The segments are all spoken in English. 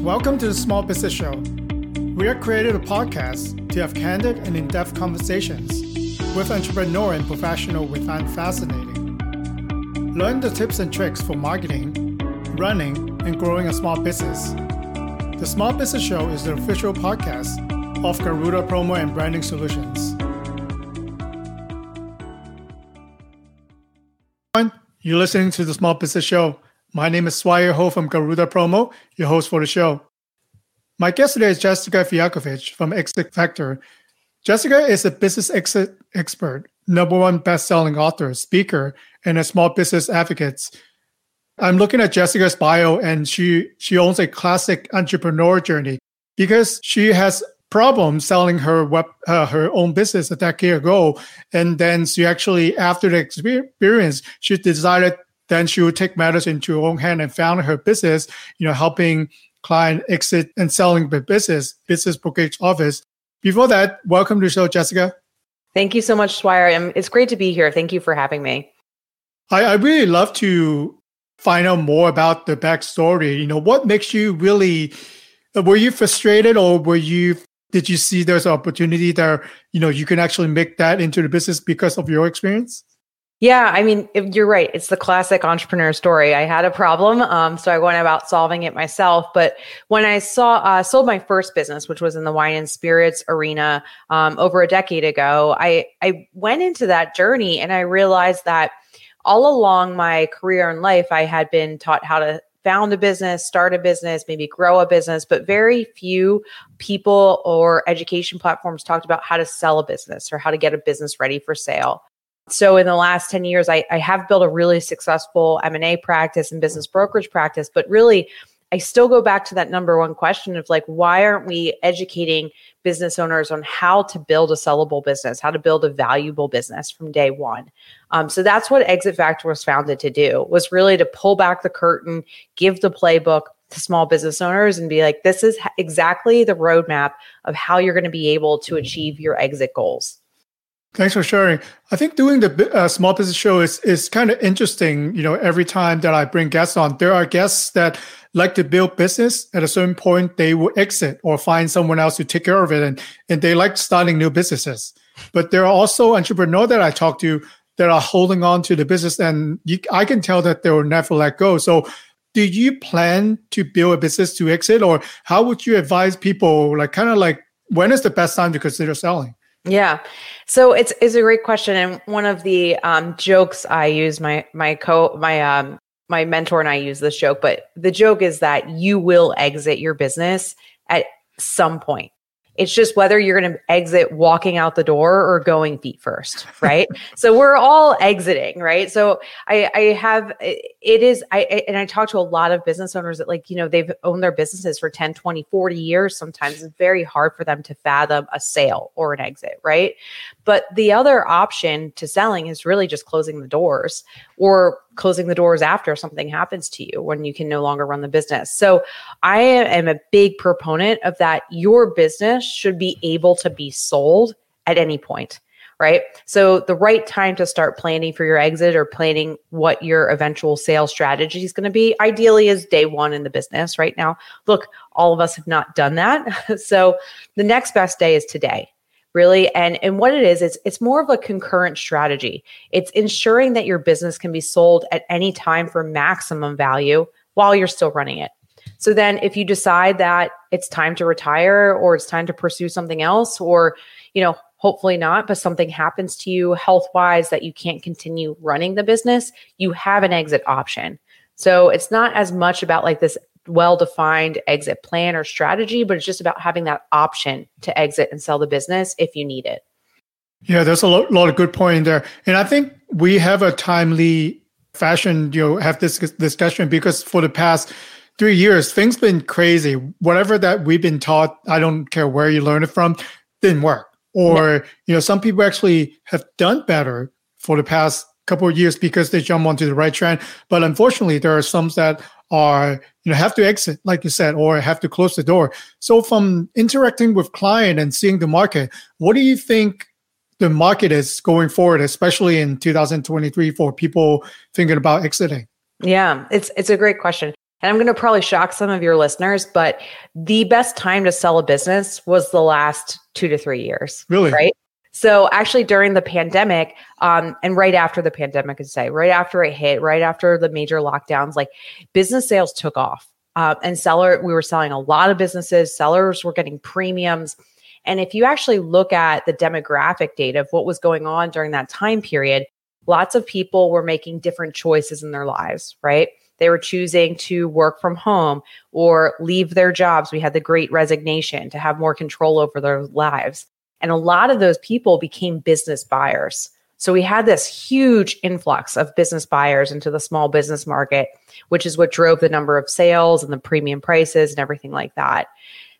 Welcome to the Small Business Show. We are created a podcast to have candid and in depth conversations with entrepreneur and professional we find fascinating. Learn the tips and tricks for marketing, running, and growing a small business. The Small Business Show is the official podcast of Garuda Promo and Branding Solutions. You're listening to the Small Business Show. My name is Swire Ho from Garuda Promo, your host for the show. My guest today is Jessica Fialkovich from Exit Factor. Jessica is a business exit expert, number one best-selling author, speaker, and a small business advocate. I'm looking at Jessica's bio, and she she owns a classic entrepreneur journey because she has problems selling her web uh, her own business a decade ago, and then she actually after the experience, she decided then she would take matters into her own hand and found her business, you know, helping client exit and selling the business, business brokerage office. Before that, welcome to the show, Jessica. Thank you so much, Swire. Um, it's great to be here. Thank you for having me. I, I really love to find out more about the backstory. You know, what makes you really uh, were you frustrated or were you did you see there's an opportunity there, you know, you can actually make that into the business because of your experience? Yeah, I mean, you're right. It's the classic entrepreneur story. I had a problem, um, so I went about solving it myself. But when I saw uh, sold my first business, which was in the wine and spirits arena um, over a decade ago, I I went into that journey and I realized that all along my career in life, I had been taught how to found a business, start a business, maybe grow a business, but very few people or education platforms talked about how to sell a business or how to get a business ready for sale so in the last 10 years I, I have built a really successful m&a practice and business brokerage practice but really i still go back to that number one question of like why aren't we educating business owners on how to build a sellable business how to build a valuable business from day one? Um, so that's what exit factor was founded to do was really to pull back the curtain give the playbook to small business owners and be like this is exactly the roadmap of how you're going to be able to achieve your exit goals Thanks for sharing. I think doing the uh, small business show is is kind of interesting. You know, every time that I bring guests on, there are guests that like to build business. At a certain point, they will exit or find someone else to take care of it, and and they like starting new businesses. But there are also entrepreneurs that I talk to that are holding on to the business, and you, I can tell that they will never let go. So, do you plan to build a business to exit, or how would you advise people? Like, kind of like when is the best time to consider selling? Yeah. So it's it's a great question. And one of the um, jokes I use, my my co my um my mentor and I use this joke, but the joke is that you will exit your business at some point. It's just whether you're going to exit walking out the door or going feet first, right? so we're all exiting, right? So I, I have, it is, I, and I talk to a lot of business owners that like, you know, they've owned their businesses for 10, 20, 40 years. Sometimes it's very hard for them to fathom a sale or an exit, right? But the other option to selling is really just closing the doors or closing the doors after something happens to you when you can no longer run the business. So I am a big proponent of that. Your business should be able to be sold at any point. Right. So the right time to start planning for your exit or planning what your eventual sales strategy is going to be ideally is day one in the business right now. Look, all of us have not done that. so the next best day is today really and and what it is it's it's more of a concurrent strategy it's ensuring that your business can be sold at any time for maximum value while you're still running it so then if you decide that it's time to retire or it's time to pursue something else or you know hopefully not but something happens to you health wise that you can't continue running the business you have an exit option so it's not as much about like this well defined exit plan or strategy, but it's just about having that option to exit and sell the business if you need it. Yeah, there's a lot, of good point in there. And I think we have a timely fashion, you know, have this discussion because for the past three years, things been crazy. Whatever that we've been taught, I don't care where you learn it from, didn't work. Or, yeah. you know, some people actually have done better for the past couple of years because they jump onto the right trend. But unfortunately, there are some that are you know have to exit like you said or have to close the door so from interacting with client and seeing the market what do you think the market is going forward especially in 2023 for people thinking about exiting yeah it's it's a great question and I'm going to probably shock some of your listeners, but the best time to sell a business was the last two to three years. Really? Right. So actually, during the pandemic, um, and right after the pandemic, I'd say, right after it hit, right after the major lockdowns, like business sales took off. Uh, and seller, we were selling a lot of businesses. Sellers were getting premiums. And if you actually look at the demographic data of what was going on during that time period, lots of people were making different choices in their lives, right? They were choosing to work from home or leave their jobs. We had the great resignation to have more control over their lives. And a lot of those people became business buyers. So we had this huge influx of business buyers into the small business market, which is what drove the number of sales and the premium prices and everything like that.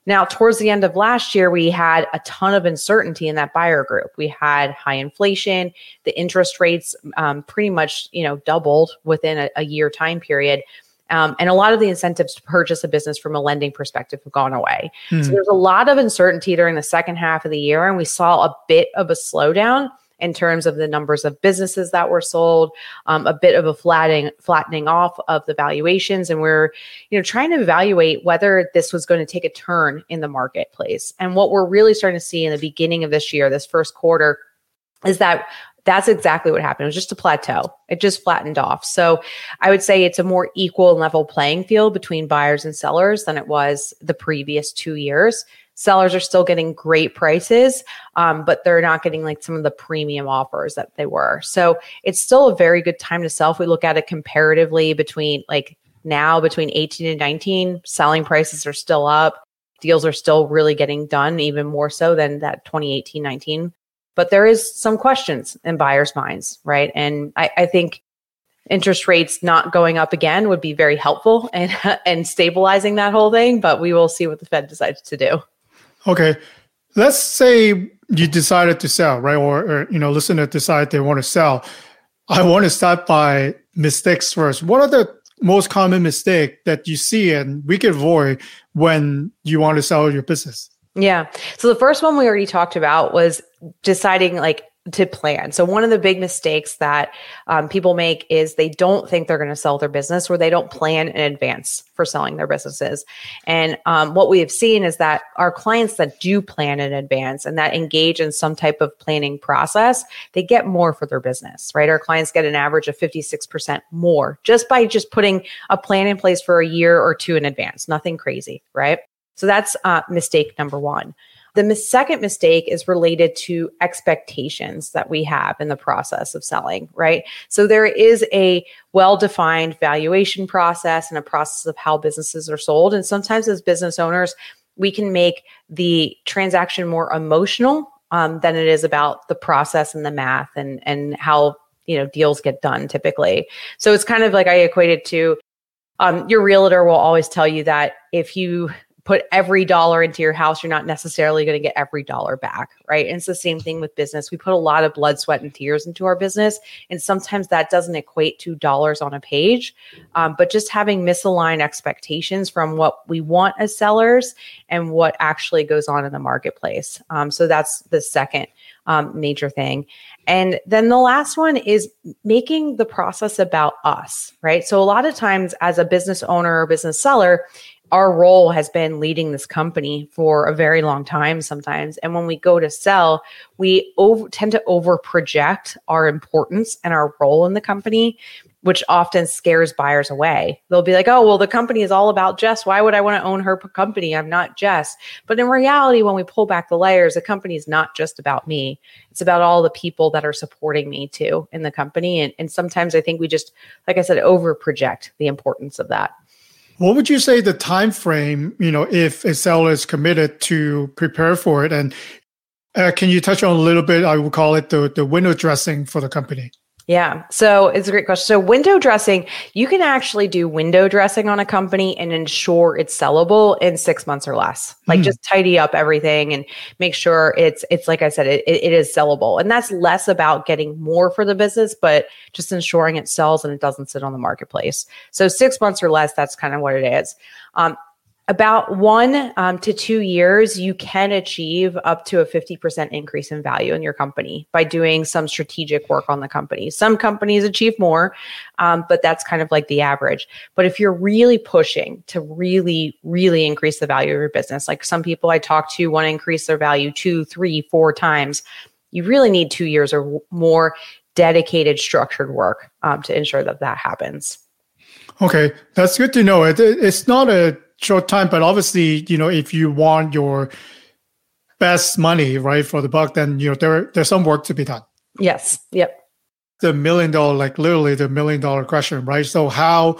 Now, towards the end of last year, we had a ton of uncertainty in that buyer group. We had high inflation, the interest rates um, pretty much, you know, doubled within a, a year time period. Um, and a lot of the incentives to purchase a business from a lending perspective have gone away. Mm. So there's a lot of uncertainty during the second half of the year, and we saw a bit of a slowdown in terms of the numbers of businesses that were sold, um, a bit of a flattening flattening off of the valuations, and we're you know trying to evaluate whether this was going to take a turn in the marketplace. And what we're really starting to see in the beginning of this year, this first quarter, is that that's exactly what happened. It was just a plateau. It just flattened off. So I would say it's a more equal level playing field between buyers and sellers than it was the previous two years sellers are still getting great prices, um, but they're not getting like some of the premium offers that they were. So it's still a very good time to sell. If we look at it comparatively between like now between 18 and 19, selling prices are still up. Deals are still really getting done, even more so than that 2018 19. But there is some questions in buyers' minds, right? And I, I think interest rates not going up again would be very helpful and and stabilizing that whole thing. But we will see what the Fed decides to do. Okay. Let's say you decided to sell, right? Or, or you know, listener decide they want to sell. I want to start by mistakes first. What are the most common mistake that you see and we can avoid when you want to sell your business? Yeah. So the first one we already talked about was deciding like to plan. So one of the big mistakes that um, people make is they don't think they're going to sell their business or they don't plan in advance for selling their businesses. And um, what we have seen is that our clients that do plan in advance and that engage in some type of planning process, they get more for their business, right? Our clients get an average of 56% more just by just putting a plan in place for a year or two in advance. Nothing crazy, right? So that's uh, mistake number one. The second mistake is related to expectations that we have in the process of selling, right? So there is a well defined valuation process and a process of how businesses are sold. And sometimes as business owners, we can make the transaction more emotional um, than it is about the process and the math and, and how you know deals get done typically. So it's kind of like I equated to um, your realtor will always tell you that if you put every dollar into your house, you're not necessarily going to get every dollar back, right? And it's the same thing with business. We put a lot of blood, sweat, and tears into our business. And sometimes that doesn't equate to dollars on a page. Um, but just having misaligned expectations from what we want as sellers and what actually goes on in the marketplace. Um, so that's the second um, major thing. And then the last one is making the process about us, right? So a lot of times as a business owner or business seller, our role has been leading this company for a very long time sometimes. And when we go to sell we over, tend to over project our importance and our role in the company which often scares buyers away. They'll be like oh well the company is all about jess. Why would i want to own her company? I'm not jess. But in reality when we pull back the layers the company is not just about me. It's about all the people that are supporting me too in the company. And, and sometimes i think we just like i said over project the importance of that what would you say the time frame, you know, if a seller is committed to prepare for it? And uh, can you touch on a little bit? I would call it the the window dressing for the company. Yeah. So it's a great question. So window dressing, you can actually do window dressing on a company and ensure it's sellable in six months or less. Like mm. just tidy up everything and make sure it's it's like I said, it, it is sellable. And that's less about getting more for the business, but just ensuring it sells and it doesn't sit on the marketplace. So six months or less, that's kind of what it is. Um, about one um, to two years, you can achieve up to a 50% increase in value in your company by doing some strategic work on the company. Some companies achieve more, um, but that's kind of like the average. But if you're really pushing to really, really increase the value of your business, like some people I talk to want to increase their value two, three, four times, you really need two years or more dedicated, structured work um, to ensure that that happens. Okay, that's good to know. It, it's not a short time, but obviously, you know, if you want your best money, right, for the buck, then you know there there's some work to be done. Yes. Yep. The million dollar, like literally the million dollar question, right? So how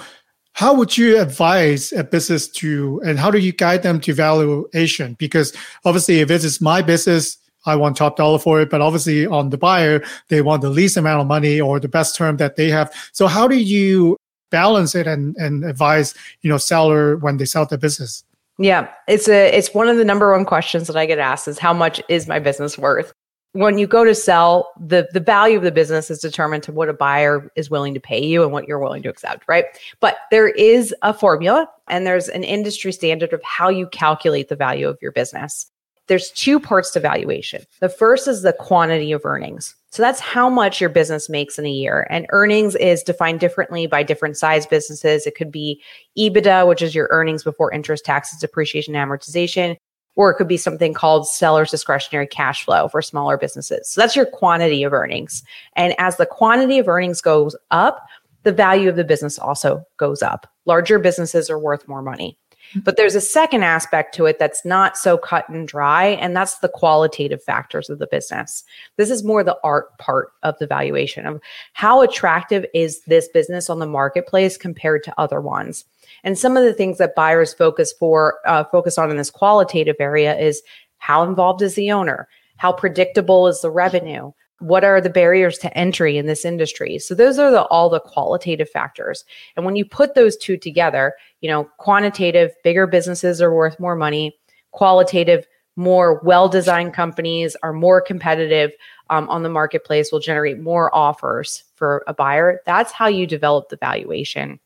how would you advise a business to and how do you guide them to valuation? Because obviously if this is my business, I want top dollar for it, but obviously on the buyer, they want the least amount of money or the best term that they have. So how do you balance it and, and advise, you know, seller when they sell their business? Yeah, it's a it's one of the number one questions that I get asked is how much is my business worth? When you go to sell, the the value of the business is determined to what a buyer is willing to pay you and what you're willing to accept, right? But there is a formula and there's an industry standard of how you calculate the value of your business there's two parts to valuation. The first is the quantity of earnings. So that's how much your business makes in a year. And earnings is defined differently by different size businesses. It could be EBITDA, which is your earnings before interest, taxes, depreciation, amortization, or it could be something called seller's discretionary cash flow for smaller businesses. So that's your quantity of earnings. And as the quantity of earnings goes up, the value of the business also goes up. Larger businesses are worth more money. But there's a second aspect to it that's not so cut and dry, and that's the qualitative factors of the business. This is more the art part of the valuation of how attractive is this business on the marketplace compared to other ones. And some of the things that buyers focus for uh, focus on in this qualitative area is how involved is the owner, how predictable is the revenue, what are the barriers to entry in this industry? So those are the all the qualitative factors. And when you put those two together you know quantitative bigger businesses are worth more money. Qualitative more well designed companies are more competitive um, on the marketplace will generate more offers for a buyer. That's how you develop the valuation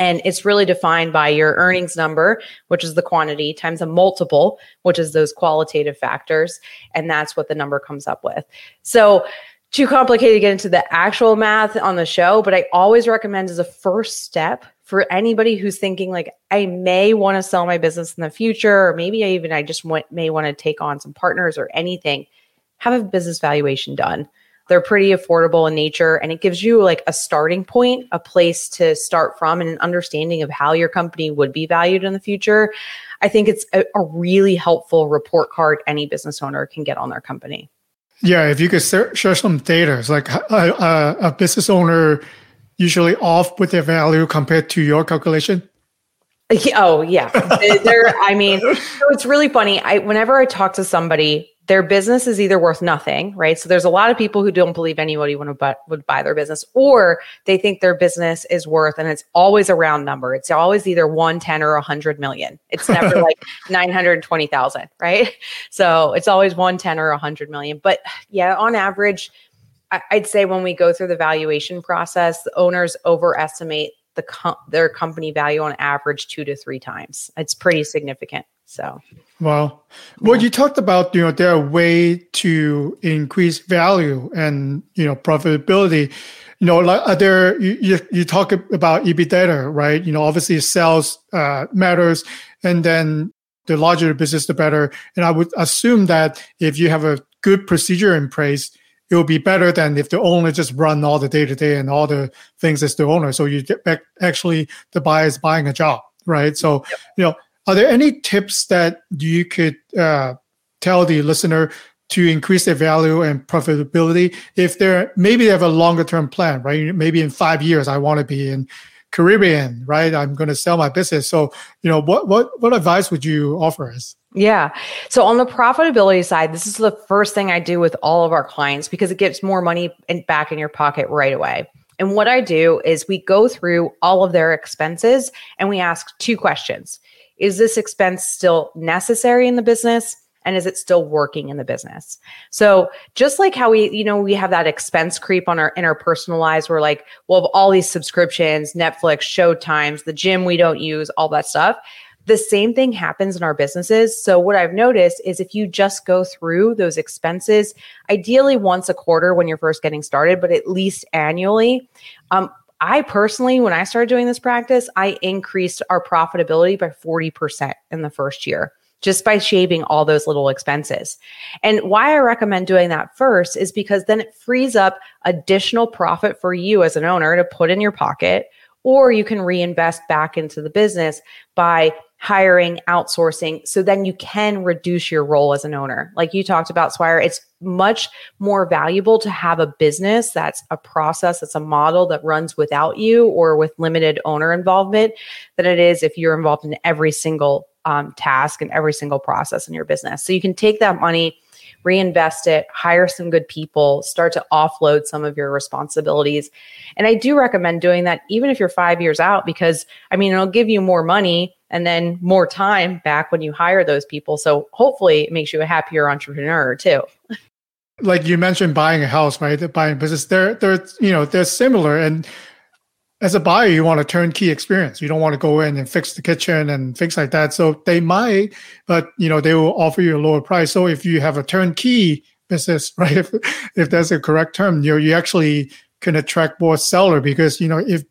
and it's really defined by your earnings number, which is the quantity, times a multiple, which is those qualitative factors. And that's what the number comes up with. So, too complicated to get into the actual math on the show, but I always recommend as a first step for anybody who's thinking like I may want to sell my business in the future, or maybe I even I just want, may want to take on some partners or anything. Have a business valuation done. They're pretty affordable in nature and it gives you like a starting point, a place to start from, and an understanding of how your company would be valued in the future. I think it's a, a really helpful report card any business owner can get on their company. Yeah, if you could share some data, it's like a, uh, uh, a business owner usually off with their value compared to your calculation. Oh yeah, there. I mean, so it's really funny. I whenever I talk to somebody their business is either worth nothing, right? So there's a lot of people who don't believe anybody would buy, would buy their business, or they think their business is worth, and it's always a round number. It's always either one, ten, or a hundred million. It's never like nine hundred twenty thousand, right? So it's always one, ten, or a hundred million. But yeah, on average, I'd say when we go through the valuation process, the owners overestimate the com- their company value on average two to three times. It's pretty significant. So, well, well, you talked about you know there are way to increase value and you know profitability. You know, like are there you, you, you talk about EBITDA, right? You know, obviously sales uh, matters, and then the larger the business, the better. And I would assume that if you have a good procedure in place, it will be better than if the owner just run all the day to day and all the things as the owner. So you get back actually the buyer is buying a job, right? So yep. you know are there any tips that you could uh, tell the listener to increase their value and profitability if they're maybe they have a longer term plan, right? Maybe in five years I want to be in Caribbean, right? I'm going to sell my business. So, you know, what what what advice would you offer us? Yeah. So on the profitability side, this is the first thing I do with all of our clients because it gets more money in, back in your pocket right away. And what I do is we go through all of their expenses and we ask two questions is this expense still necessary in the business? And is it still working in the business? So just like how we, you know, we have that expense creep on our interpersonal lives, we're like, well, all these subscriptions, Netflix, Showtimes, the gym we don't use, all that stuff. The same thing happens in our businesses. So, what I've noticed is if you just go through those expenses, ideally once a quarter when you're first getting started, but at least annually, um, I personally, when I started doing this practice, I increased our profitability by 40% in the first year just by shaving all those little expenses. And why I recommend doing that first is because then it frees up additional profit for you as an owner to put in your pocket, or you can reinvest back into the business by hiring, outsourcing. So then you can reduce your role as an owner. Like you talked about, Swire, it's much more valuable to have a business that's a process, that's a model that runs without you or with limited owner involvement than it is if you're involved in every single um, task and every single process in your business. So you can take that money, reinvest it, hire some good people, start to offload some of your responsibilities. And I do recommend doing that even if you're five years out, because I mean, it'll give you more money and then more time back when you hire those people. So hopefully it makes you a happier entrepreneur too. Like you mentioned buying a house, right? Buying business, they're they're you know, they're similar. And as a buyer, you want a turnkey experience. You don't want to go in and fix the kitchen and things like that. So they might, but you know, they will offer you a lower price. So if you have a turnkey business, right? If, if that's a correct term, you you actually can attract more seller because you know if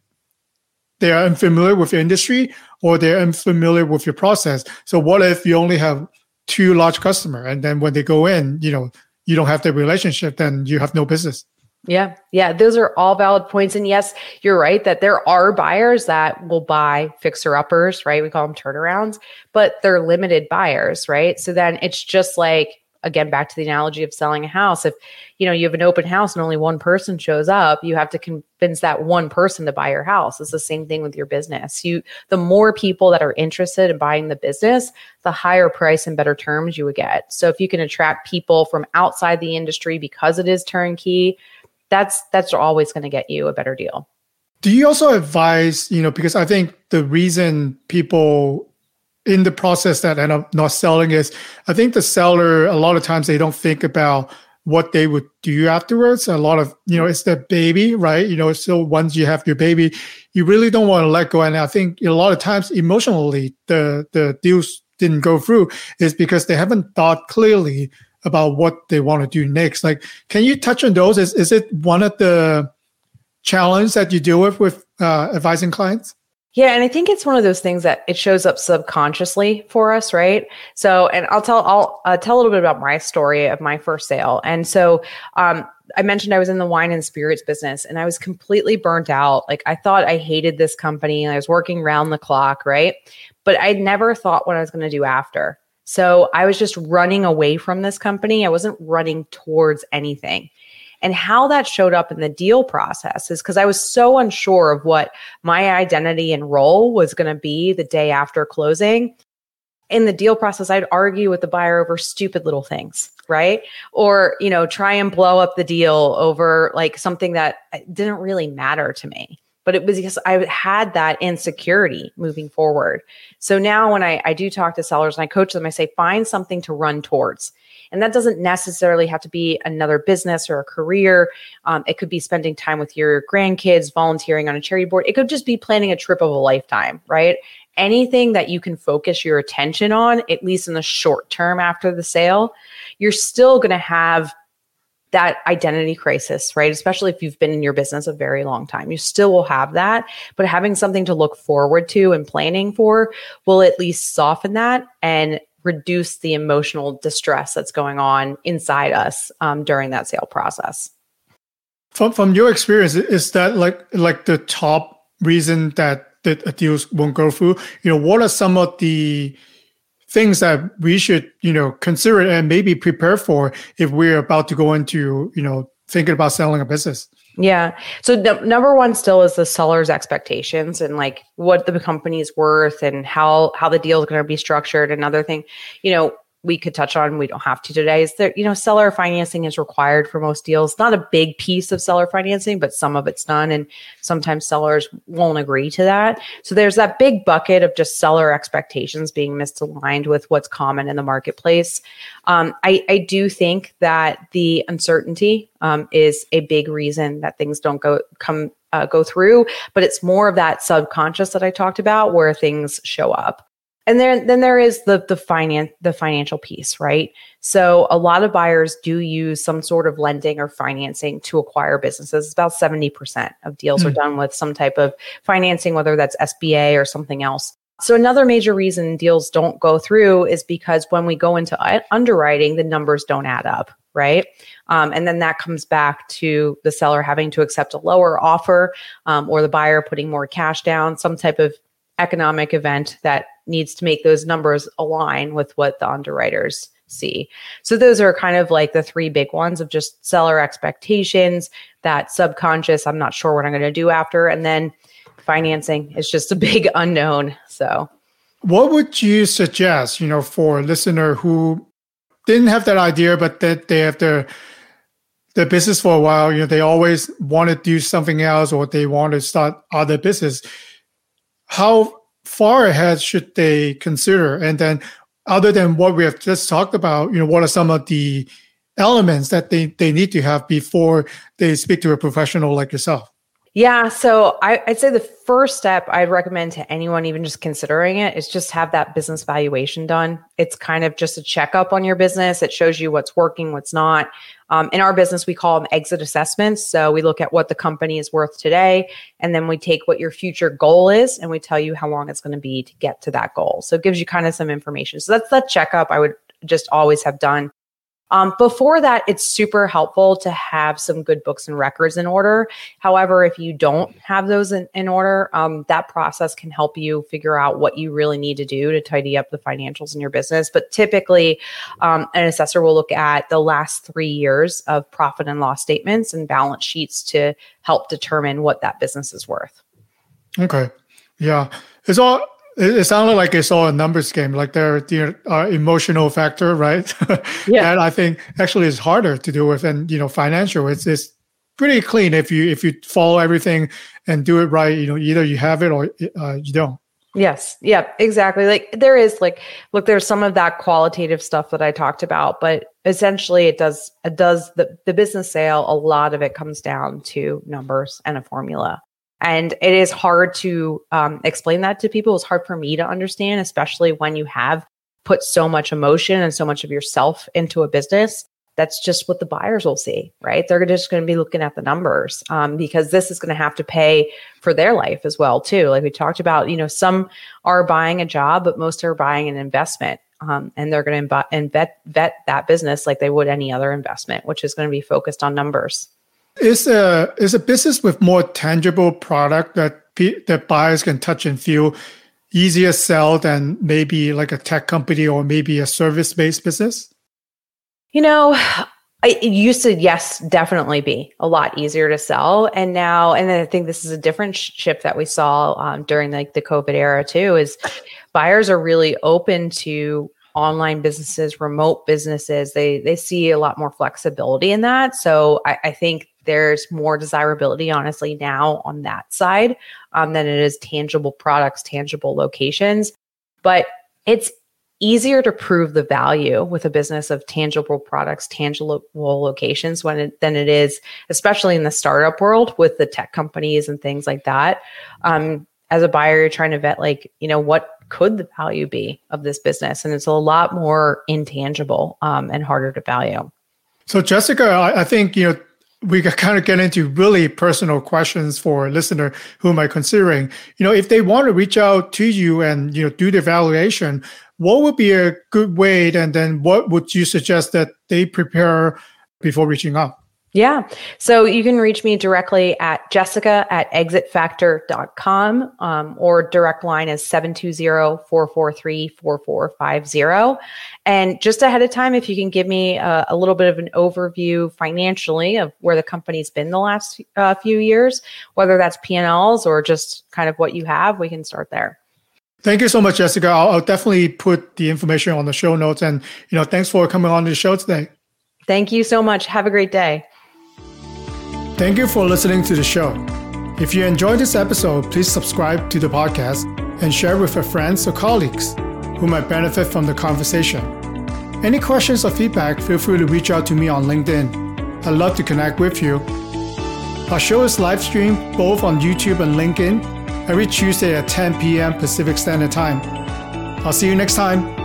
they are unfamiliar with your industry or they're unfamiliar with your process. So what if you only have two large customer and then when they go in, you know, you don't have the relationship, then you have no business. Yeah. Yeah. Those are all valid points. And yes, you're right that there are buyers that will buy fixer uppers, right? We call them turnarounds, but they're limited buyers, right? So then it's just like, again, back to the analogy of selling a house. If, you know, you have an open house and only one person shows up, you have to convince that one person to buy your house. It's the same thing with your business. You, the more people that are interested in buying the business, the higher price and better terms you would get. So if you can attract people from outside the industry because it is turnkey, that's that's always going to get you a better deal. Do you also advise, you know, because I think the reason people in the process that end up not selling is I think the seller a lot of times they don't think about what they would do afterwards. A lot of, you know, it's the baby, right? You know, so once you have your baby, you really don't want to let go. And I think a lot of times emotionally the the deals didn't go through is because they haven't thought clearly about what they want to do next. Like, can you touch on those? Is is it one of the challenges that you deal with with uh, advising clients? Yeah, and I think it's one of those things that it shows up subconsciously for us, right? So, and I'll tell I'll uh, tell a little bit about my story of my first sale. And so, um, I mentioned I was in the wine and spirits business, and I was completely burnt out. Like I thought I hated this company, and I was working round the clock, right? But I never thought what I was going to do after. So I was just running away from this company. I wasn't running towards anything. And how that showed up in the deal process is because I was so unsure of what my identity and role was going to be the day after closing. In the deal process, I'd argue with the buyer over stupid little things, right? Or, you know, try and blow up the deal over like something that uh, didn't really matter to me but it was because I had that insecurity moving forward. So now when I, I do talk to sellers and I coach them, I say, find something to run towards. And that doesn't necessarily have to be another business or a career. Um, it could be spending time with your grandkids, volunteering on a charity board. It could just be planning a trip of a lifetime, right? Anything that you can focus your attention on, at least in the short term after the sale, you're still going to have that identity crisis, right? Especially if you've been in your business a very long time. You still will have that, but having something to look forward to and planning for will at least soften that and reduce the emotional distress that's going on inside us um, during that sale process. From from your experience, is that like like the top reason that that deals won't go through? You know, what are some of the things that we should, you know, consider and maybe prepare for if we're about to go into, you know, thinking about selling a business? Yeah. So number one still is the seller's expectations and like what the company's worth and how how the deal is going to be structured. And another thing, you know, we could touch on we don't have to today is that you know seller financing is required for most deals. Not a big piece of seller financing but some of it's done and sometimes sellers won't agree to that. So there's that big bucket of just seller expectations being misaligned with what's common in the marketplace. Um, I, I, do think that the uncertainty um, is a big reason that things don't go come uh, go through but it's more of that subconscious that i talked about where things show up and then then there is the the finance the financial piece right so a lot of buyers do use some sort of lending or financing to acquire businesses it's about 70% of deals mm. are hmm. done with some type of financing whether that's sba or something else so another major reason deals don't go through is because when we go into underwriting the numbers don't add up right um, and then that comes back to the seller having to accept a lower offer um, or the buyer putting more cash down some type of economic event that needs to make those numbers align with what the underwriters see. So those are kind of like the three big ones of just seller expectations, that subconscious, I'm not sure what I'm going to do after, and then financing is just a big unknown. So what would you suggest, you know, for a listener who didn't have that idea, but that they have their their business for a while, you know, they always want to do something else or they want to start other business how far ahead should they consider? And then, other than what we have just talked about, you know, what are some of the elements that they, they need to have before they speak to a professional like yourself? Yeah. So I, would say the first step I'd recommend to anyone, even just considering it, is just have that business valuation done. It's kind of just a checkup on your business. It shows you what's working, what's not. Um, in our business, we call them exit assessments. So we look at what the company is worth today, and then we take what your future goal is, and we tell you how long it's going to be to get to that goal. So it gives you kind of some information. So that's that checkup I would just always have done. Um, before that, it's super helpful to have some good books and records in order. However, if you don't have those in, in order, um, that process can help you figure out what you really need to do to tidy up the financials in your business. But typically, um, an assessor will look at the last three years of profit and loss statements and balance sheets to help determine what that business is worth. Okay. Yeah. It's all it, it sounded like it's all a numbers game, like there the uh, emotional factor, right? Yeah. and I think actually it's harder to do with, and you know, financial. It's it's pretty clean if you if you follow everything and do it right. You know, either you have it or uh, you don't. Yes. Yeah, exactly. Like there is like look there's some of that qualitative stuff that I talked about, but essentially it does it does the the business sale a lot of it comes down to numbers and a formula. And it is hard to um, explain that to people. It's hard for me to understand, especially when you have put so much emotion and so much of yourself into a business. That's just what the buyers will see, right? They're just going to be looking at the numbers um, because this is going to have to pay for their life as well, too. Like we talked about, you know, some are buying a job, but most are buying an investment. Um, and they're going to imb- and vet, vet that business like they would any other investment, which is going to be focused on numbers. Is a is a business with more tangible product that that buyers can touch and feel easier sell than maybe like a tech company or maybe a service based business? You know, it used to yes definitely be a lot easier to sell. And now and i think this is a different shift that we saw um, during like the covid era too is buyers are really open to online businesses remote businesses. They they see a lot more flexibility in that. So i, I think there's more desirability, honestly, now on that side um, than it is tangible products, tangible locations. But it's easier to prove the value with a business of tangible products, tangible locations when it, than it is, especially in the startup world with the tech companies and things like that. Um, as a buyer, you're trying to vet like, you know, what could the value be of this business? And it's a lot more intangible um, and harder to value. So, Jessica, I, I think you know we kind of get into really personal questions for a listener who might considering, you know, if they want to reach out to you and, you know, do the evaluation, what would be a good way? And then what would you suggest that they prepare before reaching out? Yeah. So you can reach me directly at jessica at exitfactor.com um, or direct line is 720-443-4450. And just ahead of time, if you can give me a, a, little bit of an overview financially of where the company's been the last uh, few years, whether that's P&Ls or just kind of what you have, we can start there. Thank you so much, Jessica. I'll, I'll definitely put the information on the show notes. And, you know, thanks for coming on the show today. Thank you so much. Have a great day. Thank you for listening to the show. If you enjoyed this episode, please subscribe to the podcast and share with your friends or colleagues who might benefit from the conversation. Any questions or feedback, feel free to reach out to me on LinkedIn. I'd love to connect with you. Our show is live streamed both on YouTube and LinkedIn every Tuesday at 10 p.m. Pacific Standard Time. I'll see you next time.